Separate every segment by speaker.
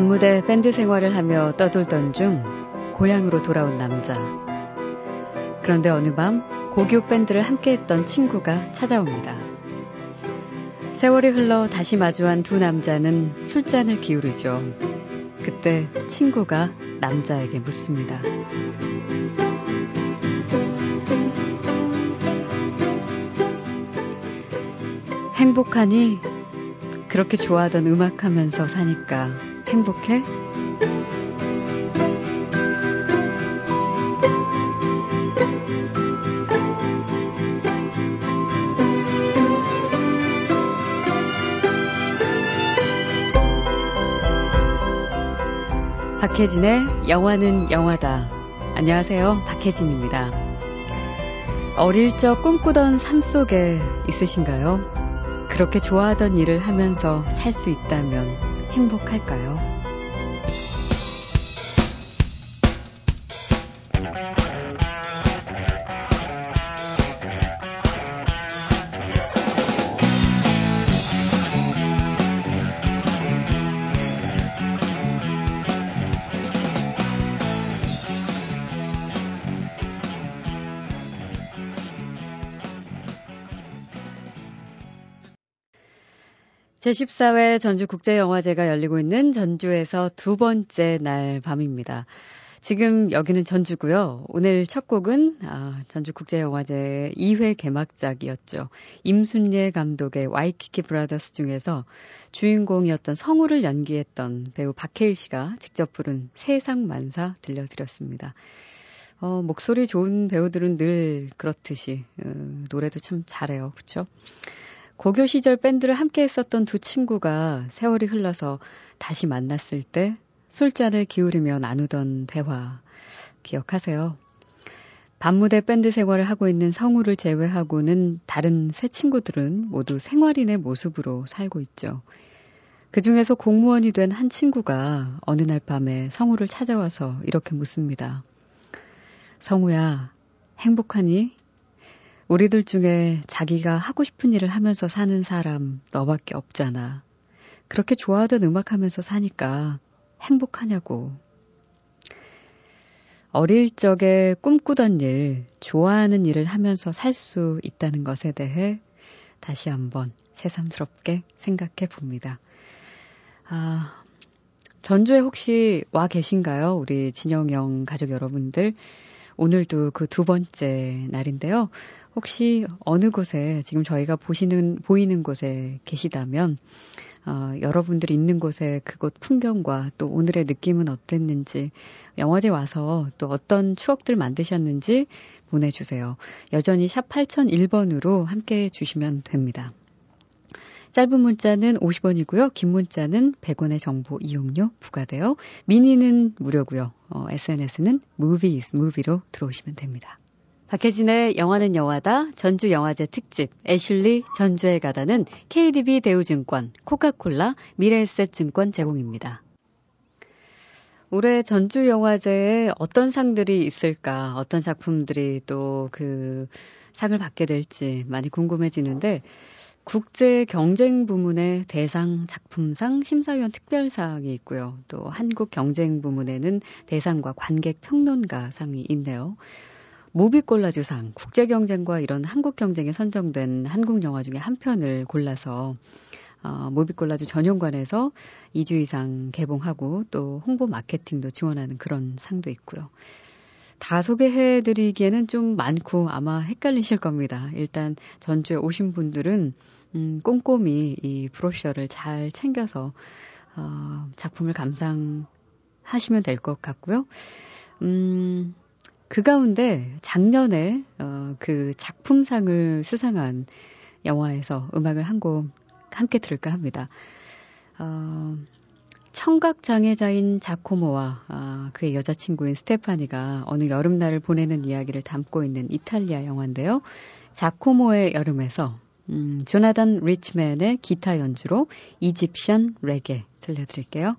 Speaker 1: 밤무대 밴드 생활을 하며 떠돌던 중 고향으로 돌아온 남자. 그런데 어느 밤 고교 밴드를 함께 했던 친구가 찾아옵니다. 세월이 흘러 다시 마주한 두 남자는 술잔을 기울이죠. 그때 친구가 남자에게 묻습니다. 행복하니 그렇게 좋아하던 음악 하면서 사니까 행복해? 박혜진의 영화는 영화다. 안녕하세요. 박혜진입니다. 어릴 적 꿈꾸던 삶 속에 있으신가요? 그렇게 좋아하던 일을 하면서 살 수 있다면 행복할까요? 제14회 전주국제영화제가 열리고 있는 전주에서 두 번째 날 밤입니다. 지금 여기는 전주고요. 오늘 첫 곡은 아, 전주국제영화제 2회 개막작이었죠. 임순례 감독의 와이키키 브라더스 중에서 주인공이었던 성우를 연기했던 배우 박해일 씨가 직접 부른 세상만사 들려드렸습니다. 어, 목소리 좋은 배우들은 늘 그렇듯이 어, 노래도 참 잘해요. 그렇죠? 고교 시절 밴드를 함께 했었던 두 친구가 세월이 흘러서 다시 만났을 때 술잔을 기울이며 나누던 대화 기억하세요? 밤무대 밴드 생활을 하고 있는 성우를 제외하고는 다른 세 친구들은 모두 생활인의 모습으로 살고 있죠. 그 중에서 공무원이 된 한 친구가 어느 날 밤에 성우를 찾아와서 이렇게 묻습니다. 성우야, 행복하니? 우리들 중에 자기가 하고 싶은 일을 하면서 사는 사람 너밖에 없잖아. 그렇게 좋아하던 음악 하면서 사니까 행복하냐고. 어릴 적에 꿈꾸던 일, 좋아하는 일을 하면서 살 수 있다는 것에 대해 다시 한번 새삼스럽게 생각해 봅니다. 아, 전주에 혹시 와 계신가요? 우리 진영영 가족 여러분들. 오늘도 그 두 번째 날인데요. 혹시 어느 곳에 지금 저희가 보시는 보이는 곳에 계시다면 어, 여러분들이 있는 곳에 그곳 풍경과 또 오늘의 느낌은 어땠는지 영화제 와서 또 어떤 추억들 만드셨는지 보내주세요. 여전히 샵 8001번으로 함께 해주시면 됩니다. 짧은 문자는 50원이고요. 긴 문자는 100원의 정보 이용료 부과되어 미니는 무료고요. 어, SNS는 movies, movie로 들어오시면 됩니다. 박혜진의 영화는 영화다 전주 영화제 특집 애슐리 전주에 가다는 KDB 대우증권, 코카콜라, 미래에셋증권 제공입니다. 올해 전주 영화제에 어떤 상들이 있을까, 어떤 작품들이 또 그 상을 받게 될지 많이 궁금해지는데 국제 경쟁 부문의 대상 작품상 심사위원 특별상이 있고요. 또 한국 경쟁 부문에는 대상과 관객 평론가상이 있네요. 무비콜라주상, 국제 경쟁과 이런 한국 경쟁에 선정된 한국 영화 중에 한 편을 골라서 어, 모비콜라주 전용관에서 2주 이상 개봉하고 또 홍보 마케팅도 지원하는 그런 상도 있고요. 다 소개해 드리기에는 좀 많고 아마 헷갈리실 겁니다. 일단 전주에 오신 분들은 음, 꼼꼼히 이 브로셔를 잘 챙겨서 어, 작품을 감상하시면 될 것 같고요. 음, 그 가운데 작년에 어, 그 작품상을 수상한 영화에서 음악을 한 곡 함께 들을까 합니다. 어, 청각 장애자인 자코모와 아, 그의 여자친구인 스테파니가 어느 여름날을 보내는 이야기를 담고 있는 이탈리아 영화인데요. 자코모의 여름에서 음, 조나단 리치맨의 기타 연주로 이집션 레게 들려드릴게요.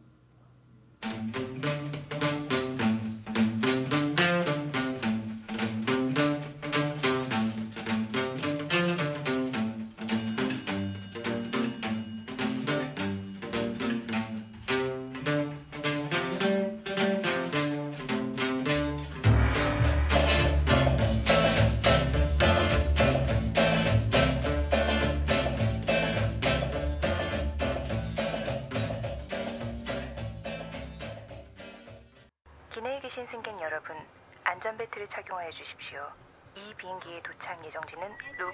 Speaker 1: 비행기의 도착 예정지는 룩,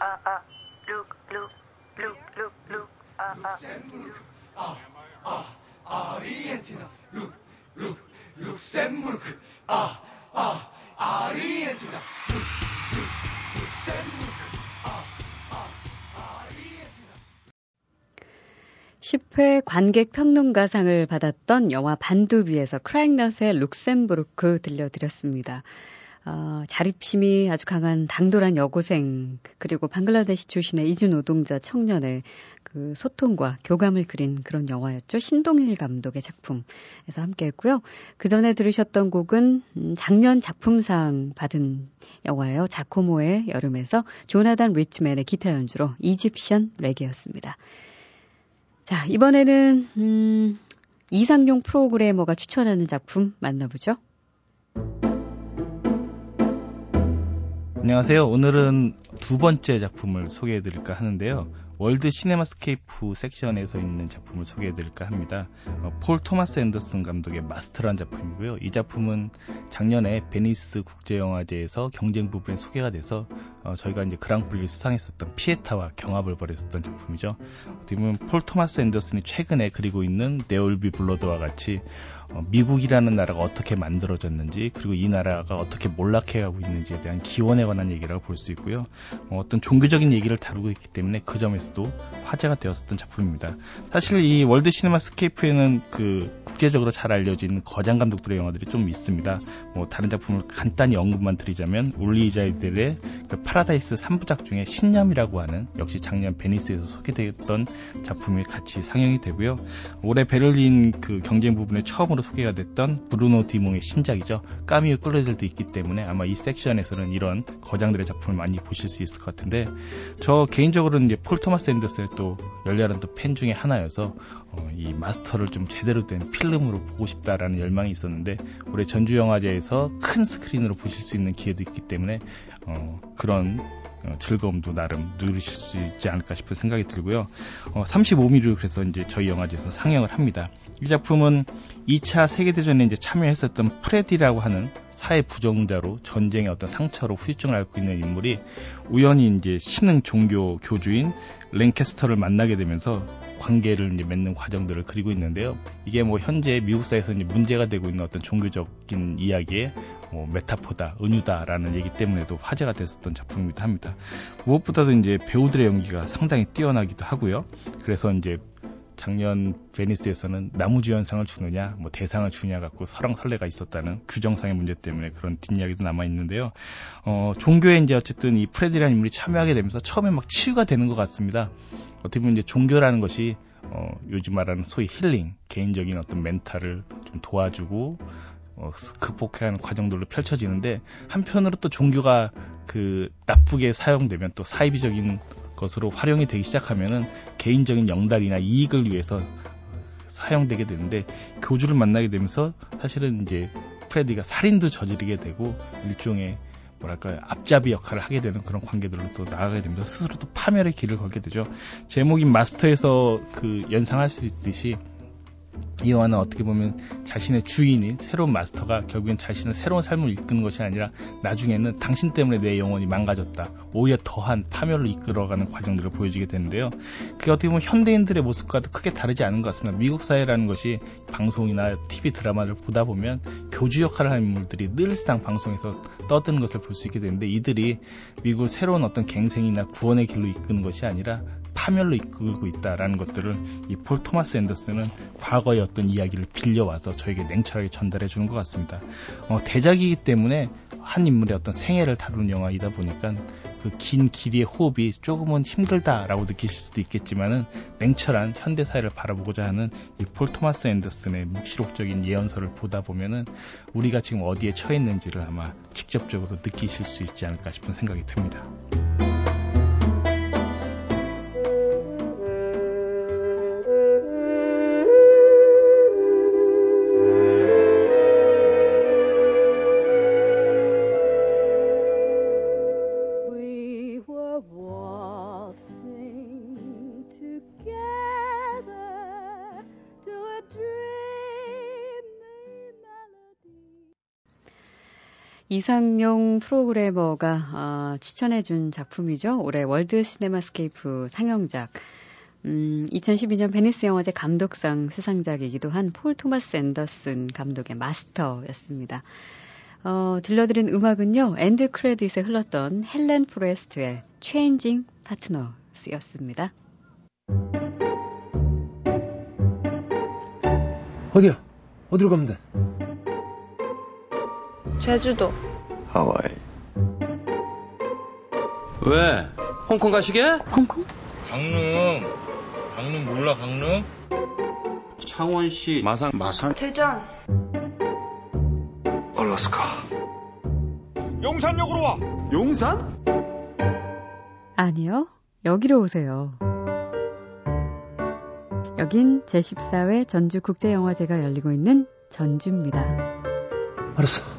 Speaker 1: 아, 아, 룩, 룩, 룩, 룩, 룩, 아, 아. 아, 아, 아르헨티나, 룩, 룩, 룩셈부르크, 아, 아, 아르헨티나, 룩, 룩, 룩셈부르크, 아, 아, 아르헨티나. 10회 관객 평론가상을 받았던 영화 반두비에서 크라잉넛의 룩셈부르크 들려드렸습니다. 어, 자립심이 아주 강한 당돌한 여고생 그리고 방글라데시 출신의 이주 노동자 청년의 그 소통과 교감을 그린 그런 영화였죠. 신동일 감독의 작품에서 함께했고요. 그 전에 들으셨던 곡은 음, 작년 작품상 받은 영화예요. 자코모의 여름에서 조나단 리치맨의 기타 연주로 이집션 레게였습니다. 자 이번에는 음, 이상용 프로그래머가 추천하는 작품 만나보죠.
Speaker 2: 안녕하세요. 오늘은 두 번째 작품을 소개해 드릴까 하는데요. 월드 시네마스케이프 섹션에서 있는 작품을 소개해 드릴까 합니다. 어, 폴 토마스 앤더슨 감독의 마스터란 작품이고요. 이 작품은 작년에 베니스 국제영화제에서 경쟁 부분에 소개가 돼서 어, 저희가 이제 그랑프리를 수상했었던 피에타와 경합을 벌였었던 작품이죠. 어떻게 보면 폴 토마스 앤더슨이 최근에 그리고 있는 There Will Be Blood와 같이 어, 미국이라는 나라가 어떻게 만들어졌는지 그리고 이 나라가 어떻게 몰락해가고 있는지에 대한 기원에 관한 얘기라고 볼 수 있고요. 어, 어떤 종교적인 얘기를 다루고 있기 때문에 그 점에서도 화제가 되었었던 작품입니다. 사실 이 월드 시네마 스케이프에는 그 국제적으로 잘 알려진 거장 감독들의 영화들이 좀 있습니다. 뭐 다른 작품을 간단히 언급만 드리자면 울리히 자이들의 그 파라다이스 3부작 중에 신념이라고 하는 역시 작년 베니스에서 소개되었던 작품이 같이 상영이 되고요. 올해 베를린 그 경쟁 부분에 처음으로 처음으로 소개가 됐던 브루노 뒤몽의 신작이죠. 까미유 끌로델도 있기 때문에 아마 이 섹션에서는 이런 거장들의 작품을 많이 보실 수 있을 것 같은데 저 개인적으로는 이제 폴 토마스 앤더슨의 또 열렬한 또 팬 중에 하나여서 어, 이 마스터를 좀 제대로 된 필름으로 보고 싶다라는 열망이 있었는데 올해 전주영화제에서 큰 스크린으로 보실 수 있는 기회도 있기 때문에 어, 그런 어, 즐거움도 나름 누리실 수 있지 않을까 싶은 생각이 들고요. 어, 35mm로 그래서 이제 저희 영화제에서 상영을 합니다. 이 작품은 2차 세계대전에 이제 참여했었던 프레디라고 하는 사회 부적응자로 전쟁의 어떤 상처로 후유증을 앓고 있는 인물이 우연히 이제 신흥 종교 교주인 랭캐스터를 만나게 되면서 관계를 맺는 과정들을 그리고 있는데요. 이게 뭐 현재 미국 사회에서 이제 문제가 되고 있는 어떤 종교적인 이야기의 뭐 메타포다, 은유다라는 얘기 때문에도 화제가 됐었던 작품이기도 합니다. 무엇보다도 이제 배우들의 연기가 상당히 뛰어나기도 하고요. 그래서 이제 작년 베니스에서는 나무주연상을 주느냐, 뭐 대상을 주냐 갖고 설랑설레가 있었다는 규정상의 문제 때문에 그런 뒷이야기도 남아 있는데요. 어, 종교에 이제 어쨌든 이 프레디라는 인물이 참여하게 되면서 처음에 막 치유가 되는 것 같습니다. 어떻게 보면 이제 종교라는 것이 어, 요즘 말하는 소위 힐링, 개인적인 어떤 멘탈을 좀 도와주고 어, 극복해야 하는 과정들로 펼쳐지는데 한편으로 또 종교가 그 나쁘게 사용되면 또 사이비적인 것으로 활용이 되기 시작하면은 개인적인 영달이나 이익을 위해서 사용되게 되는데 교주를 만나게 되면서 사실은 이제 프레디가 살인도 저지르게 되고 일종의 뭐랄까 앞잡이 역할을 하게 되는 그런 관계들로 또 나아가게 됩니다. 스스로 또 파멸의 길을 걸게 되죠. 제목인 마스터에서 그 연상할 수 있듯이 이 영화는 어떻게 보면 자신의 주인인 새로운 마스터가 결국엔 자신의 새로운 삶을 이끄는 것이 아니라 나중에는 당신 때문에 내 영혼이 망가졌다. 오히려 더한 파멸로 이끌어가는 과정들을 보여주게 되는데요. 그게 어떻게 보면 현대인들의 모습과도 크게 다르지 않은 것 같습니다. 미국 사회라는 것이 방송이나 TV 드라마를 보다 보면 교주 역할을 하는 인물들이 늘상 방송에서 떠드는 것을 볼 수 있게 되는데 이들이 미국을 새로운 어떤 갱생이나 구원의 길로 이끄는 것이 아니라 파멸로 이끌고 있다라는 것들을 이 폴 토마스 앤더슨은 과거 의 어떤 이야기를 빌려와서 저에게 냉철하게 전달해 주는 것 같습니다. 어, 대작이기 때문에 한 인물의 어떤 생애를 다루는 영화이다 보니까 그 긴 길이의 호흡이 조금은 힘들다라고 느끼실 수도 있겠지만은 냉철한 현대 사회를 바라보고자 하는 이 폴 토마스 앤더슨의 묵시록적인 예언서를 보다 보면은 우리가 지금 어디에 처해 있는지를 아마 직접적으로 느끼실 수 있지 않을까 싶은 생각이 듭니다.
Speaker 1: 이상용 프로그래머가 어, 추천해준 작품이죠. 올해 월드 시네마스케이프 상영작. 음, 2012년 베니스 영화제 감독상 수상작이기도 한 폴 토마스 앤더슨 감독의 마스터였습니다. 어, 들려드린 음악은요, end credit에 흘렀던 헬렌 포레스트의 Changing Partners였습니다.
Speaker 3: 어디야? 어디로 가면 돼?
Speaker 4: 제주도.
Speaker 5: 하와이.
Speaker 6: 왜? 홍콩 가시게?
Speaker 1: 홍콩?
Speaker 7: 강릉. 강릉 몰라, 강릉?
Speaker 6: 창원시 마산
Speaker 5: 마산.
Speaker 4: 대전.
Speaker 5: 알라스카.
Speaker 7: 용산역으로 와!
Speaker 6: 용산?
Speaker 1: 아니요. 여기로 오세요. 여긴 제14회 전주국제영화제가 열리고 있는 전주입니다.
Speaker 3: 알았어.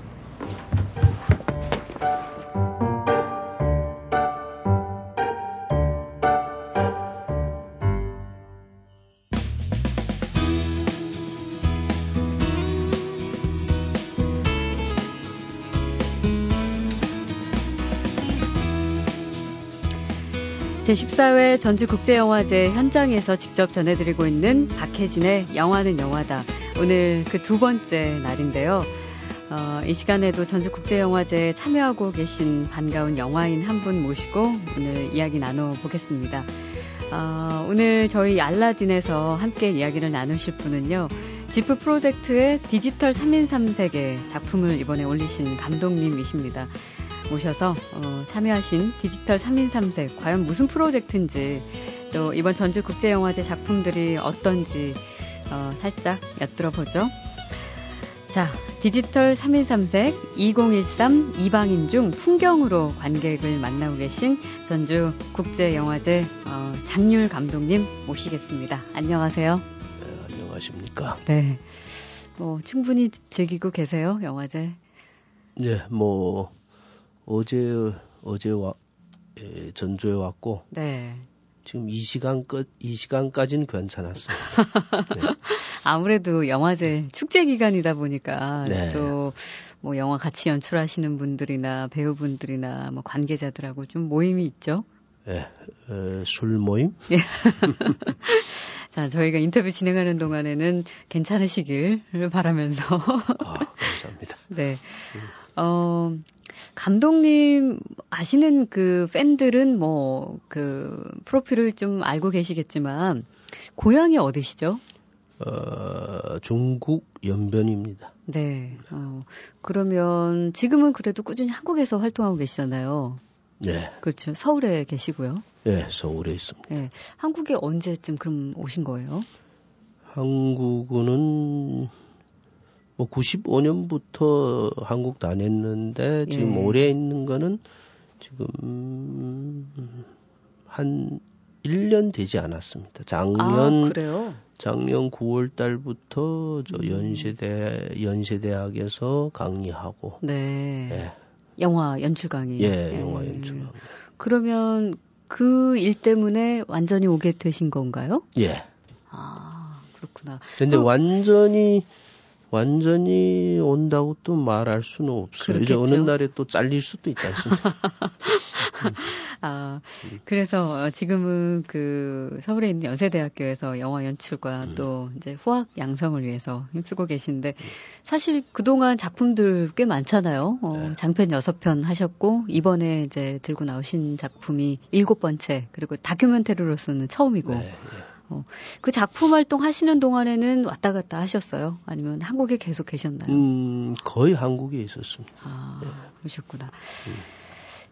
Speaker 1: 제14회 전주국제영화제 현장에서 직접 전해드리고 있는 박혜진의 영화는 영화다. 오늘 그 두 번째 날인데요. 어, 이 시간에도 전주국제영화제에 참여하고 계신 반가운 영화인 한 분 모시고 오늘 이야기 나눠보겠습니다. 어, 오늘 저희 알라딘에서 함께 이야기를 나누실 분은요. 지프 프로젝트의 디지털 3인 3세계 작품을 이번에 올리신 감독님이십니다. 모셔서 어, 참여하신 디지털 3인 3색 과연 무슨 프로젝트인지 또 이번 전주국제영화제 작품들이 어떤지 어, 살짝 엿들어보죠. 자, 디지털 3인 3색 2013 이방인 중 풍경으로 관객을 만나고 계신 전주 국제영화제 어, 장률 감독님 모시겠습니다. 안녕하세요.
Speaker 8: 네, 안녕하십니까.
Speaker 1: 네. 뭐 충분히 즐기고 계세요, 영화제?
Speaker 8: 네, 뭐 어제 어제 와 에, 전주에 왔고
Speaker 1: 네.
Speaker 8: 지금 이 시간 끝 이 시간까지는 괜찮았습니다.
Speaker 1: 네. 아무래도 영화제 축제 기간이다 보니까
Speaker 8: 네.
Speaker 1: 또뭐 영화 같이 연출하시는 분들이나 배우분들이나 뭐 관계자들하고 좀 모임이 있죠.
Speaker 8: 네, 에, 술 모임.
Speaker 1: 예. 자, 저희가 인터뷰 진행하는 동안에는 괜찮으시길 바라면서.
Speaker 8: 아, 감사합니다.
Speaker 1: 네. 어, 감독님 아시는 그 팬들은 뭐 그 프로필을 좀 알고 계시겠지만 고향이 어디시죠?
Speaker 8: 어, 중국 연변입니다.
Speaker 1: 네. 어, 그러면 지금은 그래도 꾸준히 한국에서 활동하고 계시잖아요.
Speaker 8: 네.
Speaker 1: 그렇죠. 서울에 계시고요.
Speaker 8: 네, 서울에 있습니다.
Speaker 1: 네. 한국에 언제쯤 그럼 오신 거예요?
Speaker 8: 한국은 뭐 95년부터 한국 다녔는데 지금
Speaker 1: 예.
Speaker 8: 올해 있는 거는 지금 한 1년 되지 않았습니다. 작년
Speaker 1: 아?
Speaker 8: 작년 9월 달부터 저
Speaker 1: 음.
Speaker 8: 연세대 연세대학에서 강의하고
Speaker 1: 네.
Speaker 8: 예.
Speaker 1: 영화 연출 강의.
Speaker 8: 예, 영화 연출 강의.
Speaker 1: 그러면 그 일 때문에 완전히 오게 되신 건가요?
Speaker 8: 예.
Speaker 1: 아, 그렇구나.
Speaker 8: 근데
Speaker 1: 그럼-
Speaker 8: 완전히 완전히 온다고 또 말할 수는 없어요. 이제
Speaker 1: 그렇겠죠.
Speaker 8: 어느 날에 또 잘릴 수도 있지 않습니까?
Speaker 1: 아, 그래서 어, 지금은 그 서울에 있는 연세대학교에서 영화 연출과
Speaker 8: 음.
Speaker 1: 또 이제 후학 양성을 위해서 힘쓰고 계신데 사실 그동안 작품들 꽤 많잖아요. 어,
Speaker 8: 네.
Speaker 1: 장편 여섯 편 하셨고 이번에 이제 들고 나오신 작품이 일곱 번째 그리고 다큐멘터리로서는 처음이고
Speaker 8: 네, 예.
Speaker 1: 그 작품 활동 하시는 동안에는 왔다 갔다 하셨어요? 아니면 한국에 계속 계셨나요?
Speaker 8: 음, 거의 한국에 있었습니다.
Speaker 1: 아, 그러셨구나.
Speaker 8: 음.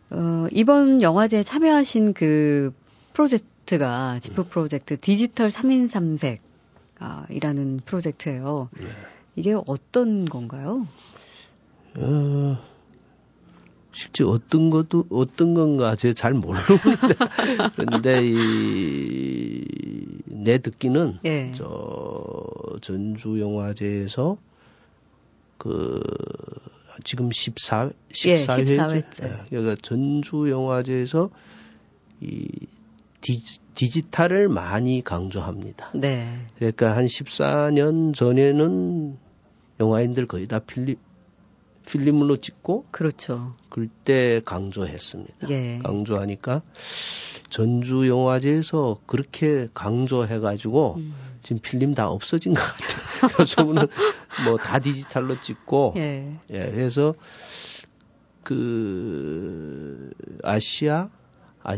Speaker 1: 어, 이번 영화제에 참여하신 그 프로젝트가, 지프
Speaker 8: 음.
Speaker 1: 프로젝트 디지털 3인 3색, 아, 이라는 프로젝트예요.
Speaker 8: 네.
Speaker 1: 이게 어떤 건가요?
Speaker 8: 어, 실제 어떤 것도 어떤 건가 제가 잘 모르는데 그런데 이내 듣기는
Speaker 1: 예.
Speaker 8: 저 전주 영화제에서 그 지금 14
Speaker 1: 예,
Speaker 8: 14회죠.
Speaker 1: 14회째.
Speaker 8: 그러니까 전주 영화제에서 이 디지, 디지털을 많이 강조합니다.
Speaker 1: 네.
Speaker 8: 그러니까 한 14년 전에는 영화인들 거의 다 필립 필름으로 찍고
Speaker 1: 그렇죠.
Speaker 8: 그때 강조했습니다.
Speaker 1: 예.
Speaker 8: 강조하니까 전주 영화제에서 그렇게 강조해 가지고 음. 지금 필름 다 없어진 것 같아요. 요즘은 뭐 다 디지털로 찍고 예. 예. 그래서 그 아시아 아,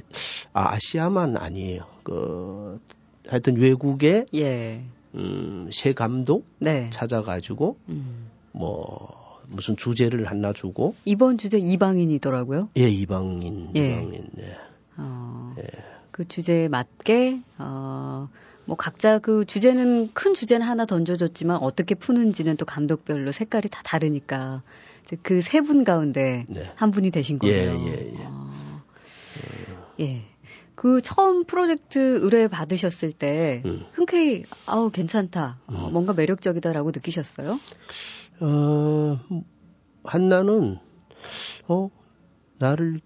Speaker 8: 아 아시아만 아니에요. 그 하여튼 외국의
Speaker 1: 예.
Speaker 8: 음, 새 감독 네. 찾아가지고 음. 뭐 무슨 주제를 하나 주고
Speaker 1: 이번 주제 이방인이더라고요.
Speaker 8: 예, 이방인, 예. 이방인. 예. 어,
Speaker 1: 예. 그 주제에 맞게 어, 뭐 각자 그 주제는 큰 주제는 하나 던져줬지만 어떻게 푸는지는 또 감독별로 색깔이 다 다르니까 그 세 분 가운데 네. 한 분이 되신 예, 거예요. 예, 예, 예. 어, 예. 그 처음 프로젝트 의뢰 받으셨을 때 음. 흔쾌히 아우 괜찮다, 어, 음. 어, 뭔가 매력적이다라고 느끼셨어요?
Speaker 8: 어, 한나는 어 나를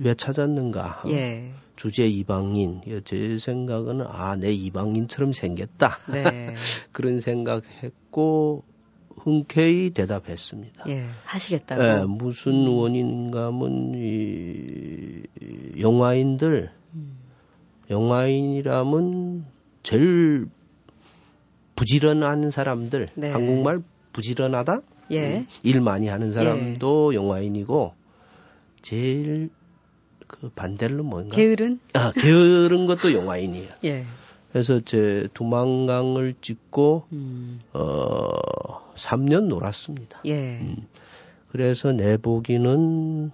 Speaker 8: 왜 찾았는가? 예. 주제 이방인. 제 생각은 아 내 이방인처럼 생겼다. 네. 그런 생각했고 흔쾌히 대답했습니다.
Speaker 1: 예, 하시겠다고.
Speaker 8: 예, 무슨 원인가면 이 영화인들 영화인이라면 제일 부지런한 사람들, 네. 한국말 부지런하다? 예. 음, 일 많이 하는 사람도 예. 영화인이고, 제일 그 반대로 뭔가?
Speaker 1: 게으른?
Speaker 8: 아, 게으른 것도 영화인이에요. 예. 그래서 제 두만강을 찍고, 음. 어, 3년 놀았습니다. 예. 음. 그래서 내보기는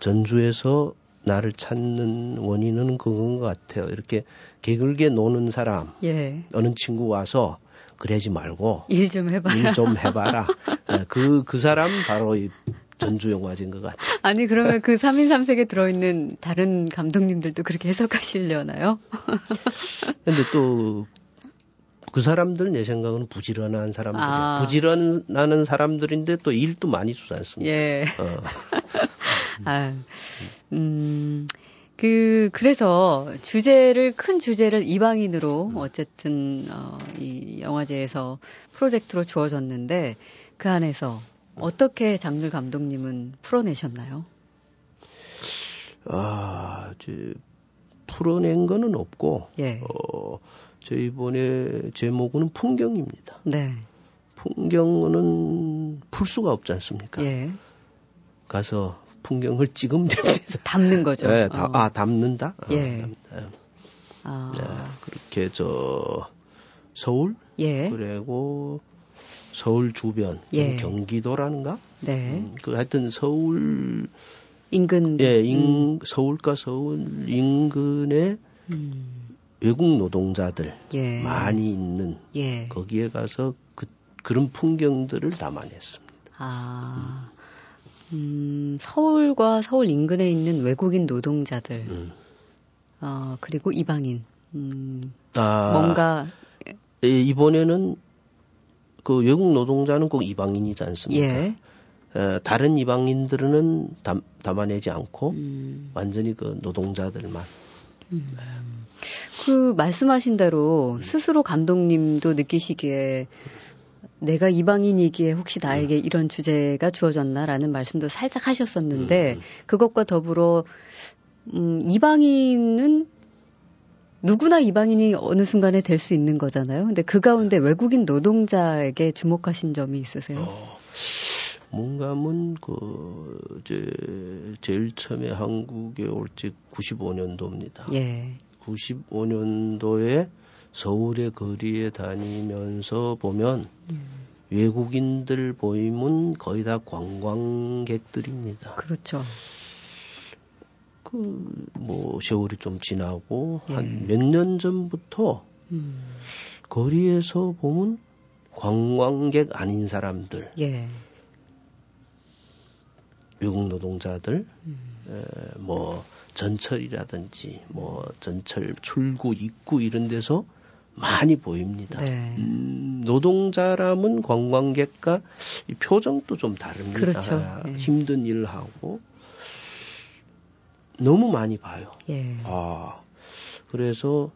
Speaker 8: 전주에서 나를 찾는 원인은 그건 것 같아요. 이렇게 개굴게 노는 사람, 예. 어느 친구 와서 그러지 말고
Speaker 1: 일 좀 해봐라.
Speaker 8: 일 좀 해봐라. 네, 그, 그 사람 바로 이 전주 영화제인 것 같아요.
Speaker 1: 아니, 그러면 그 3인 3색에 들어있는 다른 감독님들도 그렇게 해석하시려나요?
Speaker 8: 근데 또, 그 사람들 내 생각은 부지런한 사람들이에요. 아. 부지런하는 사람들인데 또 일도 많이 주지 않습니까? 예. 어.
Speaker 1: 아, 음, 그, 그래서 주제를, 큰 주제를 이방인으로 어쨌든, 어, 이 영화제에서 프로젝트로 주어졌는데 그 안에서 어떻게 장르 감독님은 풀어내셨나요?
Speaker 8: 아, 이제 풀어낸 거는 없고, 예. 어, 저 이번에 제목은 풍경입니다. 네. 풍경은 풀 수가 없지 않습니까? 예. 가서 풍경을 찍으면 됩니다.
Speaker 1: 담는 거죠.
Speaker 8: 네, 다, 어. 아, 담는다? 어, 예. 어, 아. 네, 그렇게 저 서울 예. 그리고 서울 주변 예. 경기도라는가? 네. 음, 그 하여튼 서울
Speaker 1: 인근
Speaker 8: 예, 인, 음. 서울과 서울 인근에 음. 외국 노동자들 예. 많이 있는 예. 거기에 가서 그, 그런 풍경들을 담아냈습니다.
Speaker 1: 아. 음, 서울과 서울 인근에 있는 외국인 노동자들, 음. 어, 그리고 이방인, 음, 아, 뭔가
Speaker 8: 예, 이번에는 그 외국 노동자는 꼭 이방인이지 않습니까? 예. 에, 다른 이방인들은 담, 담아내지 않고 음. 완전히 그 노동자들만. 음.
Speaker 1: 그 말씀하신 대로 스스로 감독님도 느끼시기에 내가 이방인이기에 혹시 나에게 음. 이런 주제가 주어졌나라는 말씀도 살짝 하셨었는데 음. 그것과 더불어 음, 이방인은 누구나 이방인이 어느 순간에 될 수 있는 거잖아요. 근데 그 가운데 외국인 노동자에게 주목하신 점이 있으세요? 어,
Speaker 8: 뭔가면 그 이제 제일 처음에 한국에 올지 95년도입니다. 예. 95년도에 서울의 거리에 다니면서 보면 음. 외국인들 보이면 거의 다 관광객들입니다.
Speaker 1: 그렇죠.
Speaker 8: 그 뭐 세월이 좀 지나고 예. 한몇 년 전부터 음. 거리에서 보면 관광객 아닌 사람들, 예. 외국 노동자들, 음. 에, 뭐 전철이라든지 뭐 전철 출구 입구 이런 데서 많이 보입니다. 네. 음, 노동자라면 관광객과 이 표정도 좀 다릅니다.
Speaker 1: 그렇죠. 아,
Speaker 8: 네. 힘든 일을 하고 너무 많이 봐요. 예. 아, 그래서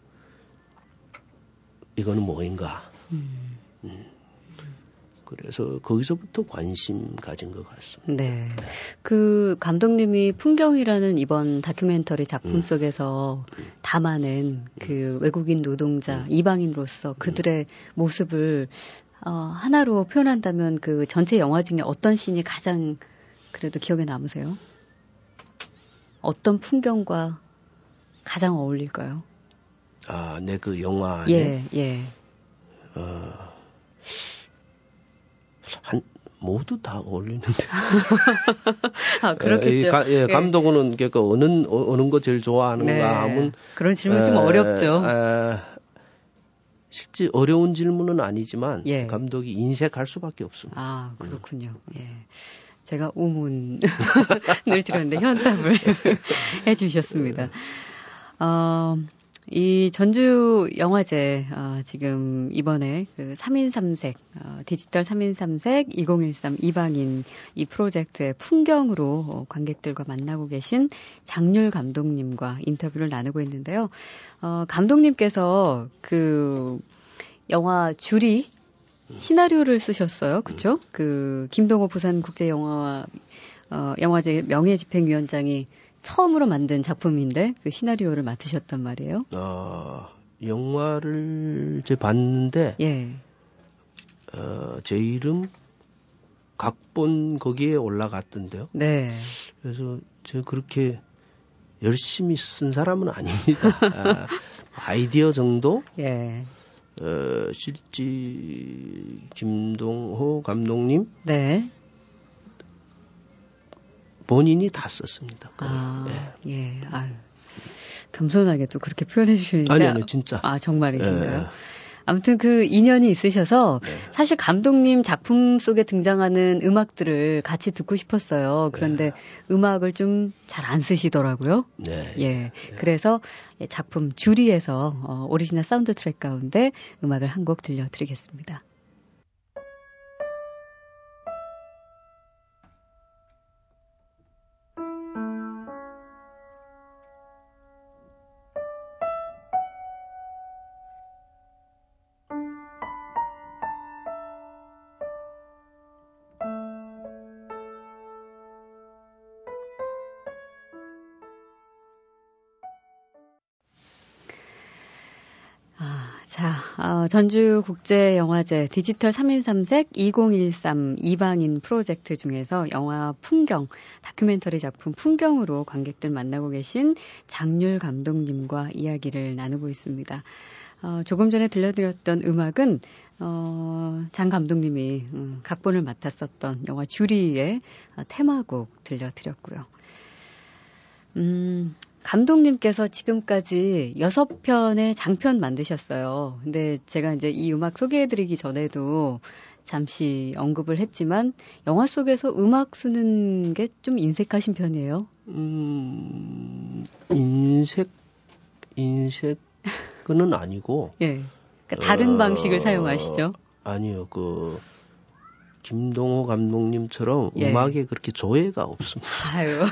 Speaker 8: 이거는 뭐인가. 음. 음. 그래서 거기서부터 관심 가진 것 같습니다.
Speaker 1: 네. 네. 그 감독님이 풍경이라는 이번 다큐멘터리 작품 음. 속에서 담아낸 그 외국인 노동자, 음. 이방인으로서 그들의 모습을 어, 하나로 표현한다면 그 전체 영화 중에 어떤 씬이 가장 그래도 기억에 남으세요? 어떤 풍경과 가장 어울릴까요?
Speaker 8: 아, 내 그 영화 안에
Speaker 1: 예, 예.
Speaker 8: 어, 한 모두 다 어울리는데.
Speaker 1: 아, 그렇겠죠.
Speaker 8: 예, 예, 감독은 그러니까 어느 어느 거 제일 좋아하는가 네. 하면
Speaker 1: 그런 질문 좀 어렵죠.
Speaker 8: 에, 실제 어려운 질문은 아니지만 예. 감독이 인색할 수밖에 없습니다.
Speaker 1: 아, 그렇군요. 음. 예. 제가 우문을 드렸는데 현답을 해 주셨습니다. 어, 이 전주 영화제 어, 지금 이번에 그 3인 3색 어, 디지털 3인 3색 2013 이방인 이 프로젝트의 풍경으로 어, 관객들과 만나고 계신 장률 감독님과 인터뷰를 나누고 있는데요. 어, 감독님께서 그 영화 줄이 시나리오를 쓰셨어요. 그렇죠? 그 김동호 부산 국제 영화 어, 영화제 명예집행위원장이 처음으로 만든 작품인데 그 시나리오를 맡으셨단 말이에요.
Speaker 8: 어, 영화를 제 봤는데 예. 어, 제 이름 각본 거기에 올라갔던데요.
Speaker 1: 네.
Speaker 8: 그래서 제가 그렇게 열심히 쓴 사람은 아닙니다. 아, 아이디어 정도?
Speaker 1: 예.
Speaker 8: 어, 실제 김동호 감독님
Speaker 1: 네.
Speaker 8: 본인이 다 썼습니다.
Speaker 1: 아, 네. 예. 아유. 겸손하게 또 그렇게 표현해 주시는데
Speaker 8: 아니 아니 진짜.
Speaker 1: 아, 정말이신가요? 네. 아무튼 그 인연이 있으셔서 네. 사실 감독님 작품 속에 등장하는 음악들을 같이 듣고 싶었어요. 그런데 네. 음악을 좀 잘 안 쓰시더라고요.
Speaker 8: 네.
Speaker 1: 예. 네. 그래서 작품 주리에서 어, 오리지널 사운드 트랙 가운데 음악을 한 곡 들려드리겠습니다. 자, 어, 전주국제영화제 디지털 3인 3색 2013 이방인 프로젝트 중에서 영화 풍경, 다큐멘터리 작품 풍경으로 관객들 만나고 계신 장률 감독님과 이야기를 나누고 있습니다. 어, 조금 전에 들려드렸던 음악은 어, 장 감독님이 음, 각본을 맡았었던 영화 주리의 어, 테마곡 들려드렸고요. 음, 감독님께서 지금까지 여섯 편의 장편 만드셨어요. 근데 제가 이제 이 음악 소개해드리기 전에도 잠시 언급을 했지만 영화 속에서 음악 쓰는 게 좀 인색하신 편이에요.
Speaker 8: 음, 인색 인색은 아니고.
Speaker 1: 예. 그러니까 다른 어, 방식을 사용하시죠.
Speaker 8: 아니요, 그 김동호 감독님처럼 예. 음악에 그렇게 조예가 없습니다.
Speaker 1: 아유.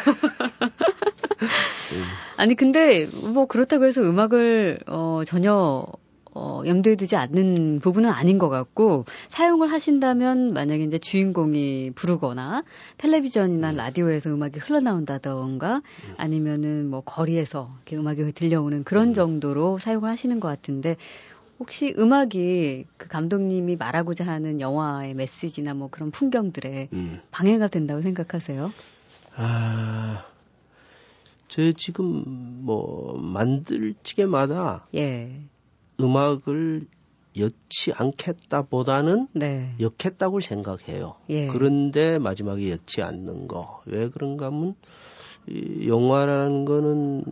Speaker 1: 아니 근데 뭐 그렇다고 해서 음악을 어 전혀 어, 염두에 두지 않는 부분은 아닌 것 같고 사용을 하신다면 만약에 이제 주인공이 부르거나 텔레비전이나 음. 라디오에서 음악이 흘러나온다던가 음. 아니면은 뭐 거리에서 이렇게 음악이 들려오는 그런 음. 정도로 사용을 하시는 것 같은데 혹시 음악이 그 감독님이 말하고자 하는 영화의 메시지나 뭐 그런 풍경들에 음. 방해가 된다고 생각하세요?
Speaker 8: 아, 제 지금 뭐 만들 찌개마다 예. 음악을 엮지 않겠다보다는 네. 엮겠다고 생각해요. 예. 그런데 마지막에 엮지 않는 거. 왜 그런가 하면 이 영화라는 거는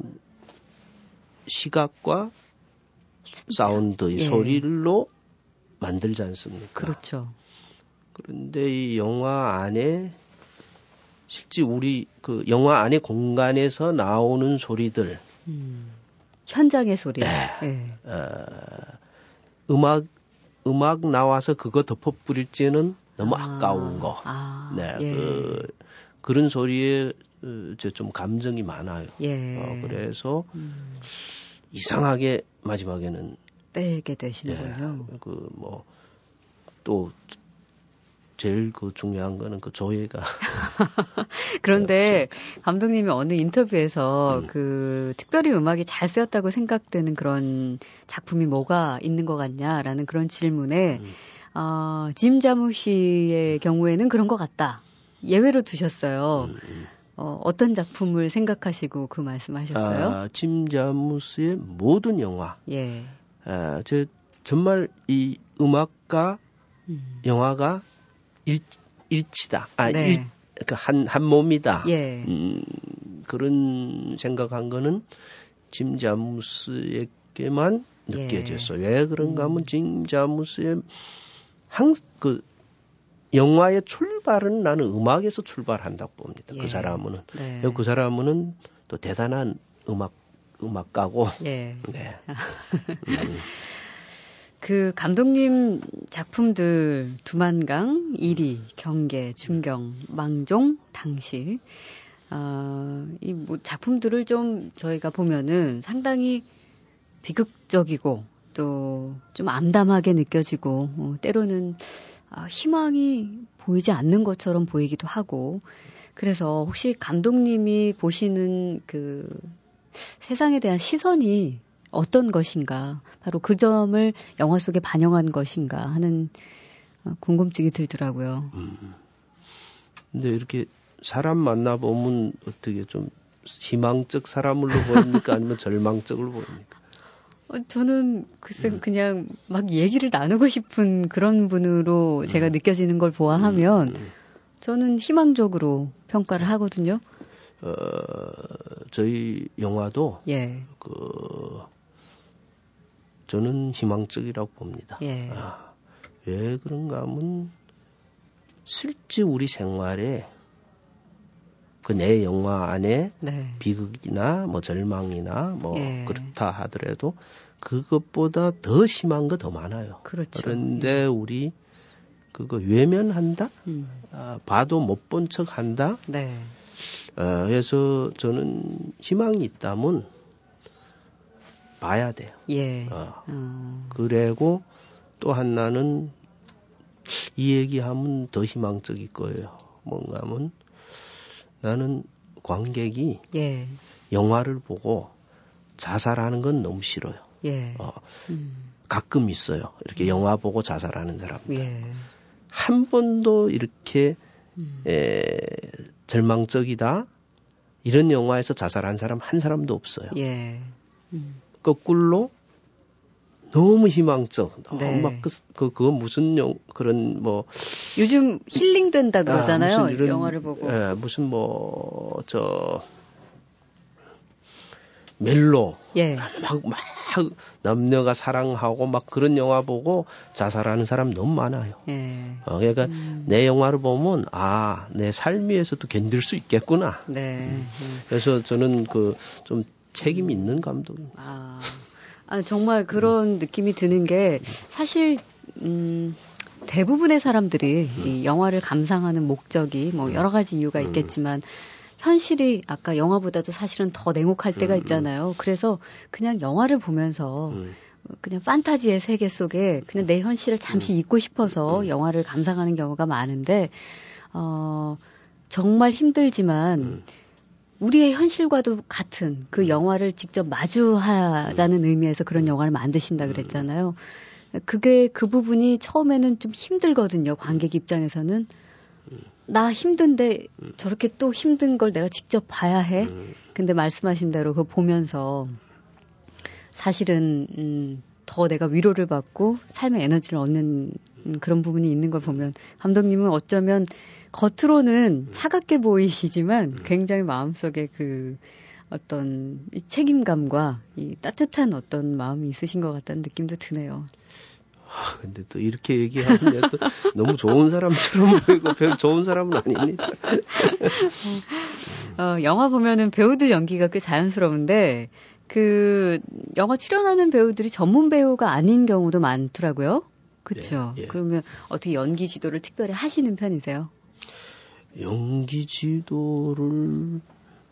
Speaker 8: 시각과 진짜? 사운드, 이 예. 소리로 만들지 않습니까?
Speaker 1: 그렇죠.
Speaker 8: 그런데 이 영화 안에 실제 우리 그 영화 안에 공간에서 나오는 소리들, 음,
Speaker 1: 현장의 소리, 네.
Speaker 8: 네. 어, 음악 음악 나와서 그거 덮어 뿌릴지는 너무 아, 까운 거. 아, 네, 예. 그, 그런 소리에 어, 좀 감정이 많아요.
Speaker 1: 예.
Speaker 8: 어, 그래서 음. 이상하게 마지막에는
Speaker 1: 빼게 되시는군요.
Speaker 8: 예, 그뭐 또 제일 그 중요한 거는 그 조예가.
Speaker 1: 그런데 감독님이 어느 인터뷰에서 음. 그 특별히 음악이 잘 쓰였다고 생각되는 그런 작품이 뭐가 있는 것 같냐라는 그런 질문에 음. 어, 짐 자무시의 경우에는 그런 것 같다. 예외로 두셨어요. 음, 음. 어, 어떤 작품을 생각하시고 그 말씀하셨어요?
Speaker 8: 아, 짐 자무스의 모든 영화. 예. 아, 저 정말 이 음악과 음. 영화가 일, 일치다. 아, 네. 일, 그 한, 한 몸이다. 예. 음, 그런 생각한 거는 짐 자무스에게만 느껴졌어요. 예. 왜 그런가 하면 음. 짐 자무스의 항, 그, 영화의 출발은 나는 음악에서 출발한다고 봅니다. 그 예. 그 사람은. 네. 그 사람은 또 대단한 음악, 음악가고. 예. 네.
Speaker 1: 음. 그 감독님 작품들 두만강, 이리, 경계, 중경, 망종, 당시. 어, 이뭐 작품들을 좀 저희가 보면은 상당히 비극적이고 또 좀 암담하게 느껴지고 어, 때로는 아, 희망이 보이지 않는 것처럼 보이기도 하고. 그래서 혹시 감독님이 보시는 그 세상에 대한 시선이 어떤 것인가, 바로 그 점을 영화 속에 반영한 것인가 하는 어, 궁금증이 들더라고요. 음.
Speaker 8: 근데 이렇게 사람 만나보면 어떻게 좀 희망적 사람으로 보입니까? 아니면 절망적으로 보입니까?
Speaker 1: 어, 저는 글쎄 음. 그냥 막 얘기를 나누고 싶은 그런 분으로 음. 제가 느껴지는 걸 보아하면 음. 음. 저는 희망적으로 평가를 하거든요. 어,
Speaker 8: 저희 영화도 예. 그 저는 희망적이라고 봅니다. 예. 아, 왜 그런가 하면 실제 우리 생활에 그 내 영화 안에 네. 비극이나 뭐 절망이나 뭐 예. 그렇다 하더라도 그것보다 더 심한 거 더 많아요. 그렇죠. 그런데 예. 우리 그거 외면한다? 음. 아, 봐도 못 본 척 한다? 네. 어, 그래서 저는 희망이 있다면 봐야 돼요. 예. 어. 음. 그리고 또 하나는 이 얘기하면 더 희망적일 거예요. 뭔가 하면 나는 관객이 예. 영화를 보고 자살하는 건 너무 싫어요. 예. 어, 음. 가끔 있어요. 이렇게 영화 보고 자살하는 사람들. 예. 한 번도 이렇게 음. 에, 절망적이다 이런 영화에서 자살한 사람 한 사람도 없어요. 예. 음. 거꾸로 너무 희망적, 너무 네. 막 그, 그, 그거 무슨 영, 그런 뭐.
Speaker 1: 요즘 힐링 된다 그러잖아요. 아, 이런, 영화를 보고.
Speaker 8: 예, 무슨 뭐, 저, 멜로. 예. 막, 막, 남녀가 사랑하고 막 그런 영화 보고 자살하는 사람 너무 많아요. 예. 어, 그러니까 음. 내 영화를 보면, 아, 내 삶위에서도 견딜 수 있겠구나. 네. 음. 그래서 저는 그, 좀 책임 있는 감독입니다. 아,
Speaker 1: 아 정말 그런 음. 느낌이 드는 게 사실 음, 대부분의 사람들이 음. 이 영화를 감상하는 목적이 뭐 음. 여러 가지 이유가 음. 있겠지만 현실이 아까 영화보다도 사실은 더 냉혹할 때가 있잖아요. 그래서 그냥 영화를 보면서 그냥 판타지의 세계 속에 그냥 내 현실을 잠시 잊고 싶어서 영화를 감상하는 경우가 많은데 어 정말 힘들지만 우리의 현실과도 같은 그 음. 영화를 직접 마주하자는 의미에서 그런 영화를 만드신다 음. 그랬잖아요. 그게 그 부분이 처음에는 좀 힘들거든요. 관객 입장에서는 나 힘든데 저렇게 또 힘든 걸 내가 직접 봐야 해. 근데 말씀하신 대로 그거 보면서 사실은 음, 더 내가 위로를 받고 삶의 에너지를 얻는 그런 부분이 있는 걸 보면 감독님은 어쩌면 겉으로는 음. 차갑게 보이시지만 음. 굉장히 마음속에 그 어떤 이 책임감과 이 따뜻한 어떤 마음이 있으신 것 같다는 느낌도 드네요.
Speaker 8: 아, 근데 또 이렇게 얘기하면 또 너무 좋은 사람처럼 보이고 별 좋은 사람은 아닙니다.
Speaker 1: 어, 영화 보면은 배우들 연기가 꽤 자연스러운데 그 영화 출연하는 배우들이 전문 배우가 아닌 경우도 많더라고요. 그렇죠. 예, 예. 그러면 어떻게 연기 지도를 특별히 하시는 편이세요?
Speaker 8: 연기 지도를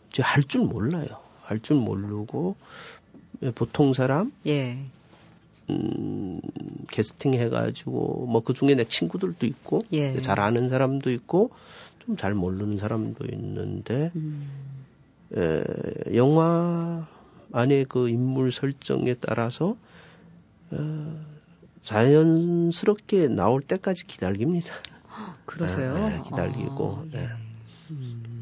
Speaker 8: 이제 할 줄 몰라요. 할 줄 모르고 보통 사람 예. 음, 캐스팅 해가지고 뭐 그 중에 내 친구들도 있고 예. 잘 아는 사람도 있고 좀 잘 모르는 사람도 있는데 음. 에, 영화 안에 그 인물 설정에 따라서 어, 자연스럽게 나올 때까지 기다립니다.
Speaker 1: 그러세요?
Speaker 8: 네, 기다리고. 아, 네. 예. 음.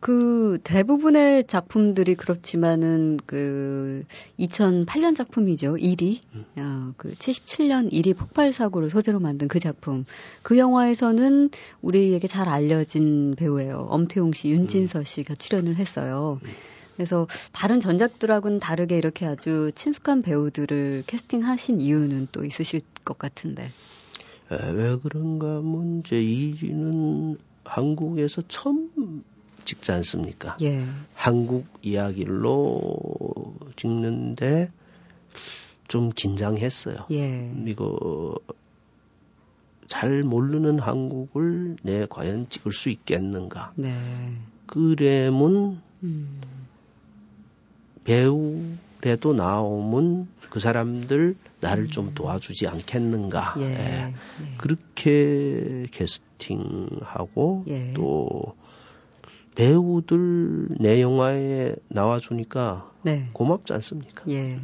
Speaker 1: 그 대부분의 작품들이 그렇지만은 그 2008년 작품이죠. 1위. 음. 어, 그 77년 1위 폭발 사고를 소재로 만든 그 작품. 그 영화에서는 우리에게 잘 알려진 배우예요. 엄태웅 씨, 윤진서 음. 씨가 출연을 했어요. 음. 그래서 다른 전작들하고는 다르게 이렇게 아주 친숙한 배우들을 캐스팅하신 이유는 또 있으실 것 같은데.
Speaker 8: 에, 왜 그런가 문제 1위는 한국에서 처음 찍지 않습니까? 예. 한국 이야기로 찍는데 좀 긴장했어요. 예. 이거 잘 모르는 한국을 내 과연 찍을 수 있겠는가? 네. 그래문 음. 배우라도 나오면 그 사람들 나를 음. 좀 도와주지 않겠는가? 예. 예. 그렇게 캐스팅하고 예. 또 배우들 내 영화에 나와주니까 네. 고맙지 않습니까?
Speaker 1: 예.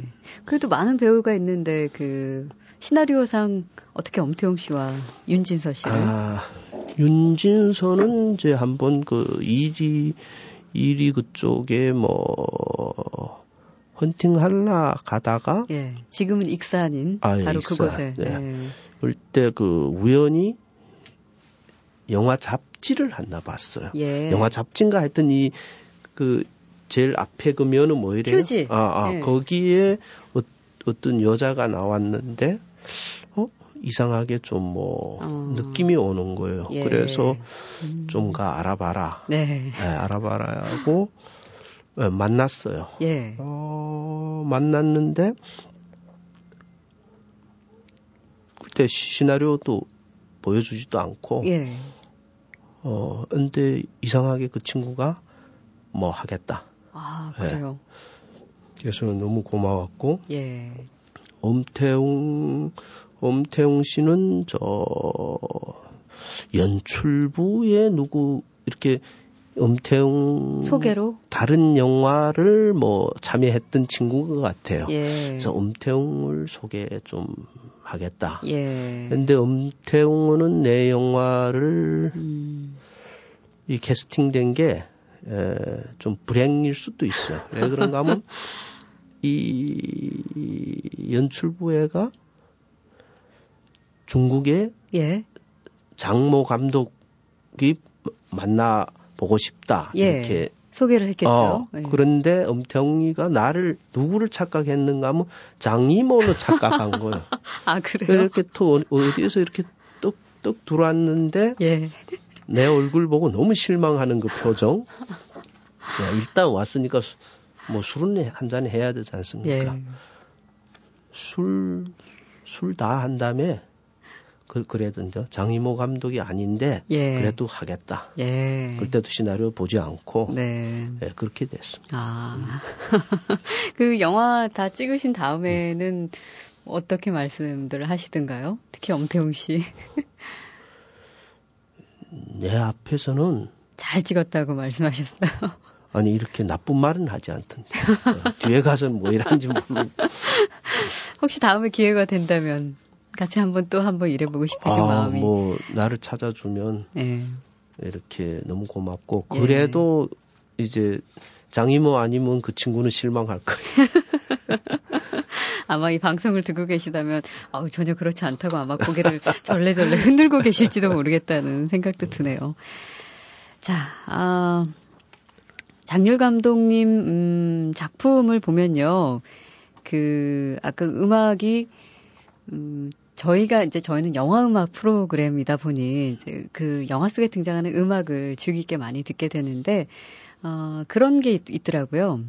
Speaker 1: 그래도 많은 배우가 있는데 그 시나리오상 어떻게 엄태웅 씨와 윤진서 씨를? 아,
Speaker 8: 윤진서는 이제 한번 그 일이 일이 그쪽에 뭐 헌팅 할라 가다가
Speaker 1: 예. 지금은 익산인 아, 예, 바로 익산. 그곳에 네.
Speaker 8: 네. 그때 그 우연히 영화 잡지를 하나 봤어요. 예. 영화 잡지인가 했더니 그 제일 앞에 그 면은 뭐이래요?
Speaker 1: 휴지.
Speaker 8: 아, 아 예. 거기에 어, 어떤 여자가 나왔는데 어 이상하게 좀뭐 어. 느낌이 오는 거예요. 예. 그래서 음. 좀가 알아봐라. 네. 네 알아봐라 하고 네, 만났어요. 예. 어, 만났는데 그때 시나리오도 보여주지도 않고 예. 어, 근데 이상하게 그 친구가 뭐 하겠다.
Speaker 1: 아, 그래요?
Speaker 8: 예. 그래서 너무 고마웠고. 예. 엄태웅, 엄태웅 씨는 저, 연출부에 누구, 이렇게 엄태웅
Speaker 1: 소개로
Speaker 8: 다른 영화를 뭐 참여했던 친구인 것 같아요. 예. 그래서 엄태웅을 소개 좀 하겠다. 예. 근데 엄태웅은 내 영화를 음. 이 캐스팅된 게 에, 좀 불행일 수도 있어요. 왜 그런가 하면 이 연출부회가 중국의 예. 장모 감독이 만나 보고 싶다 예. 이렇게
Speaker 1: 소개를 했겠죠. 어,
Speaker 8: 예. 그런데 엄태웅이가 나를 누구를 착각했는가 하면 장이모로 착각한 거예요.
Speaker 1: 아 그래요?
Speaker 8: 이렇게 또 어디에서 이렇게 똑똑 들어왔는데 예. 내 얼굴 보고 너무 실망하는 그 표정. 야, 일단 왔으니까 뭐 술은 한 잔 해야 되지 않습니까? 예. 술, 술 다 한 다음에 그, 그래던데 장이모 감독이 아닌데 예. 그래도 하겠다. 예. 그때도 시나리오 보지 않고 네. 예, 그렇게 됐습니다.
Speaker 1: 아. 그 영화 다 찍으신 다음에는 음. 어떻게 말씀들 하시던가요? 특히 엄태웅 씨.
Speaker 8: 내 앞에서는
Speaker 1: 잘 찍었다고 말씀하셨어요.
Speaker 8: 아니 이렇게 나쁜 말은 하지 않던데 어, 뒤에 가서는 뭐 이런지 모르고
Speaker 1: 혹시 다음에 기회가 된다면 같이 한번 또 한번 일해보고 싶으신
Speaker 8: 아,
Speaker 1: 마음이
Speaker 8: 뭐 나를 찾아주면 네. 이렇게 너무 고맙고 예. 그래도 예. 이제 장이모 아니면 그 친구는 실망할 거예요.
Speaker 1: 아마 이 방송을 듣고 계시다면 아우 전혀 그렇지 않다고 아마 고개를 절레절레 흔들고 계실지도 모르겠다는 생각도 드네요. 자, 아, 장률 감독님 음, 작품을 보면요. 그 아까 음악이 음, 저희가 이제 저희는 영화 음악 프로그램이다 보니 이제 그 영화 속에 등장하는 음악을 주의 깊게 많이 듣게 되는데 어, 그런 게 있, 더라고요.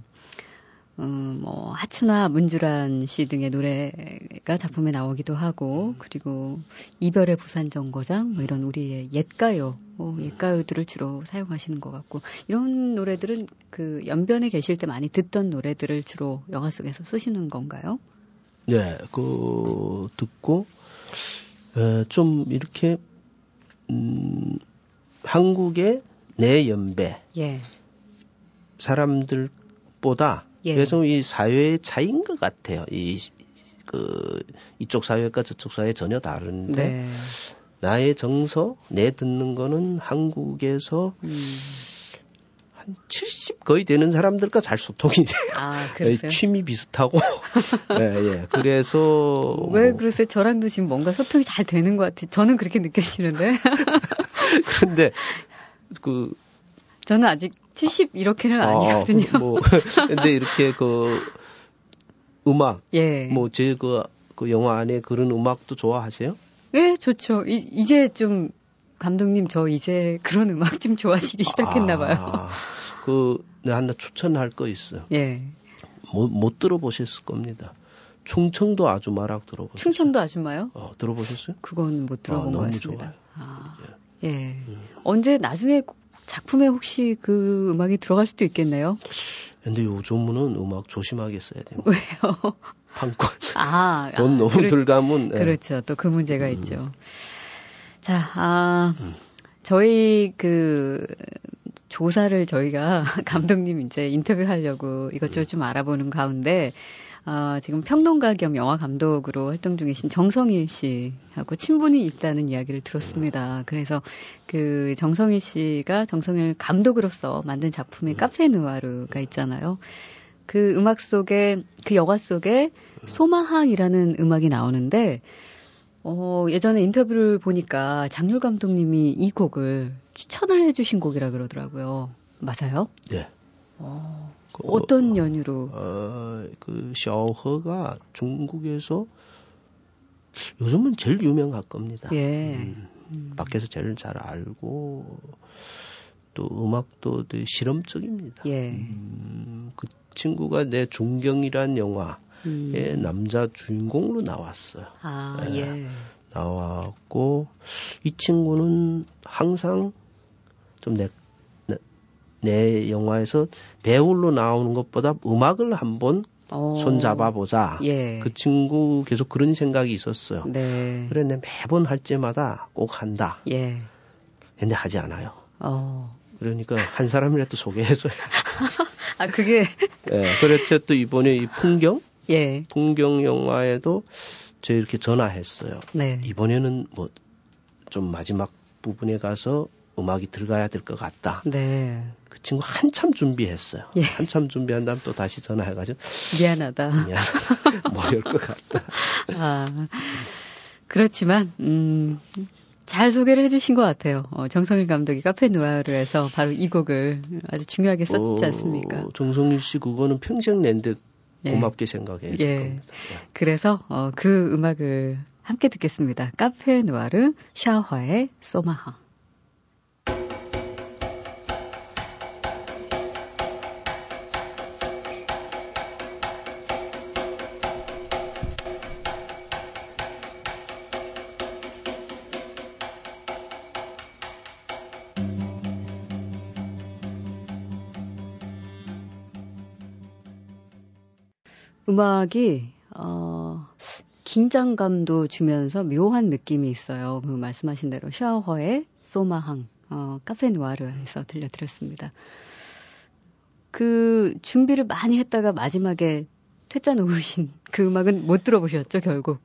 Speaker 1: 음, 뭐 하춘아 문주란 씨 등의 노래가 작품에 나오기도 하고 그리고 이별의 부산 정거장 뭐 이런 우리의 옛 가요 뭐 옛 가요들을 주로 사용하시는 것 같고 이런 노래들은 그 연변에 계실 때 많이 듣던 노래들을 주로 영화 속에서 쓰시는 건가요?
Speaker 8: 네, 그 듣고 어, 좀 이렇게 음, 한국의 내 연배 예. 사람들보다 예. 그래서 이 사회의 차이인 것 같아요. 이 그 이쪽 사회과 저쪽 사회 전혀 다른데 네. 나의 정서 내 듣는 거는 한국에서 음. 한 70 거의 되는 사람들과 잘 소통이 돼요. 아, 그러세요? 취미 비슷하고. 예, 예. 그래서.
Speaker 1: 왜 뭐. 그러세요? 저랑도 지금 뭔가 소통이 잘 되는 것 같아요. 저는 그렇게 느껴지는데.
Speaker 8: 그런데, 그.
Speaker 1: 저는 아직 70 이렇게는 아, 아니거든요. 뭐,
Speaker 8: 근데 이렇게 그, 음악. 예. 뭐, 제 그, 그 영화 안에 그런 음악도 좋아하세요?
Speaker 1: 네, 좋죠. 이, 이제 좀 감독님 저 이제 그런 음악 좀 좋아하시기 시작했나 봐요. 아,
Speaker 8: 그 내가 하나 추천할 거 있어요. 예. 못, 못 들어보셨을 겁니다. 충청도 아주마락 들어보셨어요?
Speaker 1: 충청도 아주마요?
Speaker 8: 어, 들어보셨어요?
Speaker 1: 그건 못 들어본 아, 것 같습니다. 아, 예. 예. 음. 언제 나중에 작품에 혹시 그 음악이 들어갈 수도 있겠네요.
Speaker 8: 근데 요즘은 음악 조심하게 써야 됩니다.
Speaker 1: 왜요?
Speaker 8: 판권. 아, 돈 아, 너무 그러, 들가면.
Speaker 1: 예. 그렇죠. 또 그 문제가 음. 있죠. 자, 아, 음. 저희 그 조사를 저희가 감독님 이제 인터뷰하려고 이것저것 좀 알아보는 가운데 어, 지금 평론가 겸 영화 감독으로 활동 중이신 정성일 씨하고 친분이 있다는 이야기를 들었습니다. 그래서 그 정성일 씨가 정성일 감독으로서 만든 작품이 카페 누아르가 있잖아요. 그 음악 속에 그 영화 속에 소마항이라는 음악이 나오는데 어, 예전에 인터뷰를 보니까 장률 감독님이 이 곡을 추천을 해주신 곡이라 그러더라고요. 맞아요?
Speaker 8: 네.
Speaker 1: 어, 그, 어떤 연유로?
Speaker 8: 어, 그 샤오허가 중국에서 요즘은 제일 유명할 겁니다. 예. 음, 음. 밖에서 제일 잘 알고 또 음악도 되게 실험적입니다. 예. 음, 그 친구가 내 중경이란 영화 음. 예, 남자 주인공으로 나왔어요.
Speaker 1: 아, 예. 예.
Speaker 8: 나왔고 이 친구는 항상 좀내내 영화에서 배우로 나오는 것보다 음악을 한번 오. 어. 손잡아 보자. 예. 그 친구 계속 그런 생각이 있었어요. 네. 그래 내 매번 할 때마다 꼭 한다. 예. 근데 하지 않아요. 어. 그러니까 한 사람이라도 소개해줘야
Speaker 1: 아 그게.
Speaker 8: 예. 그랬죠. 또 이번에 이 풍경. 예. 풍경 영화에도 저 이렇게 전화했어요. 네. 이번에는 뭐 좀 마지막 부분에 가서 음악이 들어가야 될 것 같다. 네. 그 친구 한참 준비했어요. 예. 한참 준비한 다음 또 다시 전화해가지고
Speaker 1: 미안하다.
Speaker 8: 미안하다. 뭐할 것 같다.
Speaker 1: 아 그렇지만 음. 잘 소개를 해주신 것 같아요. 어, 정성일 감독이 카페 노라르에서 바로 이 곡을 아주 중요하게 썼지 어, 않습니까?
Speaker 8: 어, 정성일 씨 그거는 평생 낸데 예. 고맙게 생각해. 예. 겁니다.
Speaker 1: 그래서 어, 그 음악을 함께 듣겠습니다. 카페 누아르 샤화의 소마하. 음악이 어 긴장감도 주면서 묘한 느낌이 있어요. 그 말씀하신 대로 샤워의 소마항 어, 카페 누아르에서 들려드렸습니다. 그 준비를 많이 했다가 마지막에 퇴짜 놓으신 그 음악은 못 들어보셨죠 결국?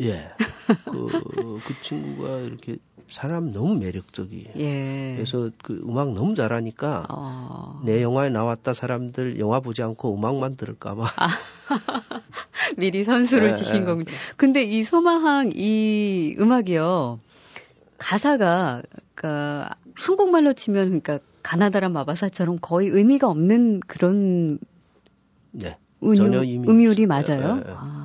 Speaker 8: 예. 그, 그 친구가 이렇게 사람 너무 매력적이에요. 예. 그래서 그 음악 너무 잘하니까 어... 내 영화에 나왔다 사람들 영화 보지 않고 음악만 들을까봐. 아,
Speaker 1: 미리 선수를 예, 지신 예. 거군요. 근데 이 소마항 이 음악이요. 가사가 그러니까 한국말로 치면 그러니까 가나다라 마바사처럼 거의 의미가 없는 그런
Speaker 8: 네.
Speaker 1: 전혀 의미 음율이 맞아요. 예, 예. 아.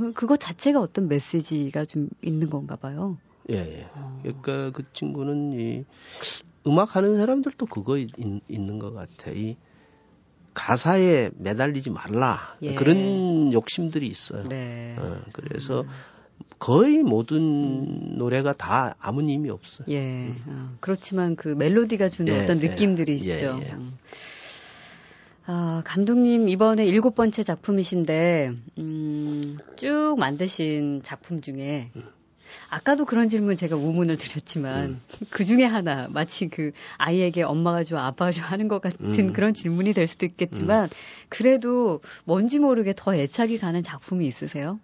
Speaker 1: 음. 그, 그거 자체가 어떤 메시지가 좀 있는 건가 봐요.
Speaker 8: 예, 예. 어. 그러니까 그 친구는 이 음악 하는 사람들도 그거 있, 있는 것 같아. 이 가사에 매달리지 말라. 예. 그런 욕심들이 있어요. 네. 어, 그래서 음. 거의 모든 노래가 다 아무 의미 없어요.
Speaker 1: 예. 음. 어, 그렇지만 그 멜로디가 주는 예, 어떤 느낌들이 예, 있죠. 예. 음. 아, 감독님 이번에 일곱 번째 작품이신데 음, 쭉 만드신 작품 중에 아까도 그런 질문 제가 우문을 드렸지만 음. 그 중에 하나 마치 그 아이에게 엄마가 좋아 아빠가 좋아 하는 것 같은 음. 그런 질문이 될 수도 있겠지만 음. 그래도 뭔지 모르게 더 애착이 가는 작품이 있으세요?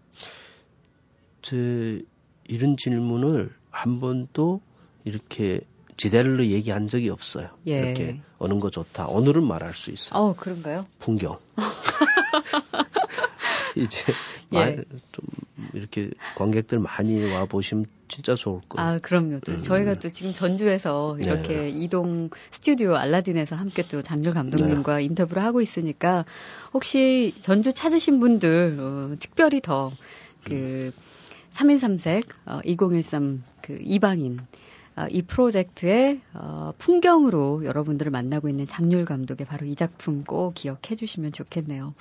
Speaker 8: 제 이런 질문을 한 번도 이렇게 지대로 얘기한 적이 없어요. 예. 이렇게 어느 거 좋다. 오늘은 말할 수 있어요.
Speaker 1: 어, 그런가요?
Speaker 8: 풍경. 이제 예. 좀 이렇게 관객들 많이 와 보시면 진짜 좋을 거예요.
Speaker 1: 아, 그럼요. 또 음. 저희가 또 지금 전주에서 이렇게 네. 이동 스튜디오 알라딘에서 함께 또 장률 감독님과 네. 인터뷰를 하고 있으니까 혹시 전주 찾으신 분들 어, 특별히 더그 음. 3인 3색 어, 2013 그 이방인 어, 이 프로젝트의 어, 풍경으로 여러분들을 만나고 있는 장률 감독의 바로 이 작품 꼭 기억해 주시면 좋겠네요.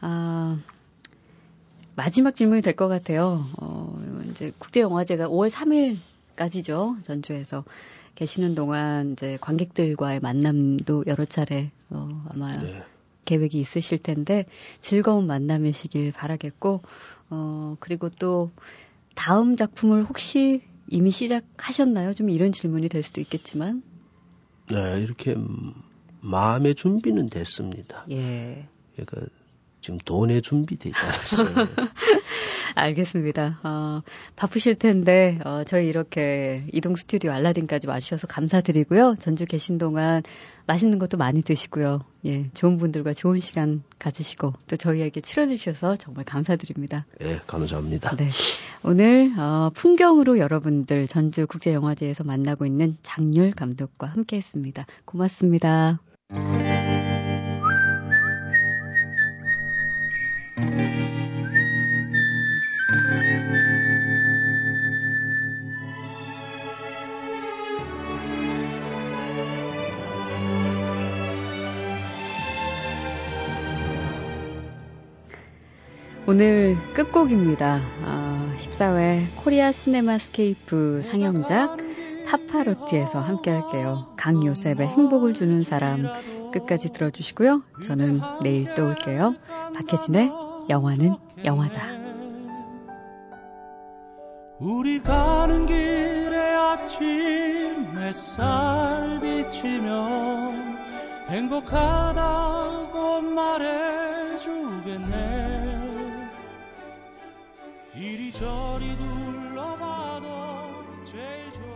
Speaker 1: 아, 마지막 질문이 될 것 같아요. 어, 이제 국제영화제가 5월 3일까지죠. 전주에서 계시는 동안 이제 관객들과의 만남도 여러 차례 어, 아마 네. 계획이 있으실 텐데 즐거운 만남이시길 바라겠고 어, 그리고 또 다음 작품을 혹시 이미 시작하셨나요? 좀 이런 질문이 될 수도 있겠지만.
Speaker 8: 네, 이렇게 마음의 준비는 됐습니다. 예. 그러니까 지금 돈의 준비되지 않았어요.
Speaker 1: 알겠습니다. 어, 바쁘실 텐데 어, 저희 이렇게 이동 스튜디오 알라딘까지 와주셔서 감사드리고요. 전주 계신 동안 맛있는 것도 많이 드시고요. 예, 좋은 분들과 좋은 시간 가지시고 또 저희에게 출연해 주셔서 정말 감사드립니다.
Speaker 8: 예, 감사합니다.
Speaker 1: 네, 오늘 어, 풍경으로 여러분들 전주 국제 영화제에서 만나고 있는 장률 감독과 함께했습니다. 고맙습니다. 오늘 끝곡입니다. 어, 14회 코리아 시네마 스케이프 상영작 파파로티에서 함께 할게요. 강요셉의 행복을 주는 사람 끝까지 들어주시고요. 저는 내일 또 올게요. 박혜진의 영화는 영화다. 우리 가는 길에 아침 햇살 비치며 행복하다고 말해주겠네. 이리저리 둘러봐도 제일 좋아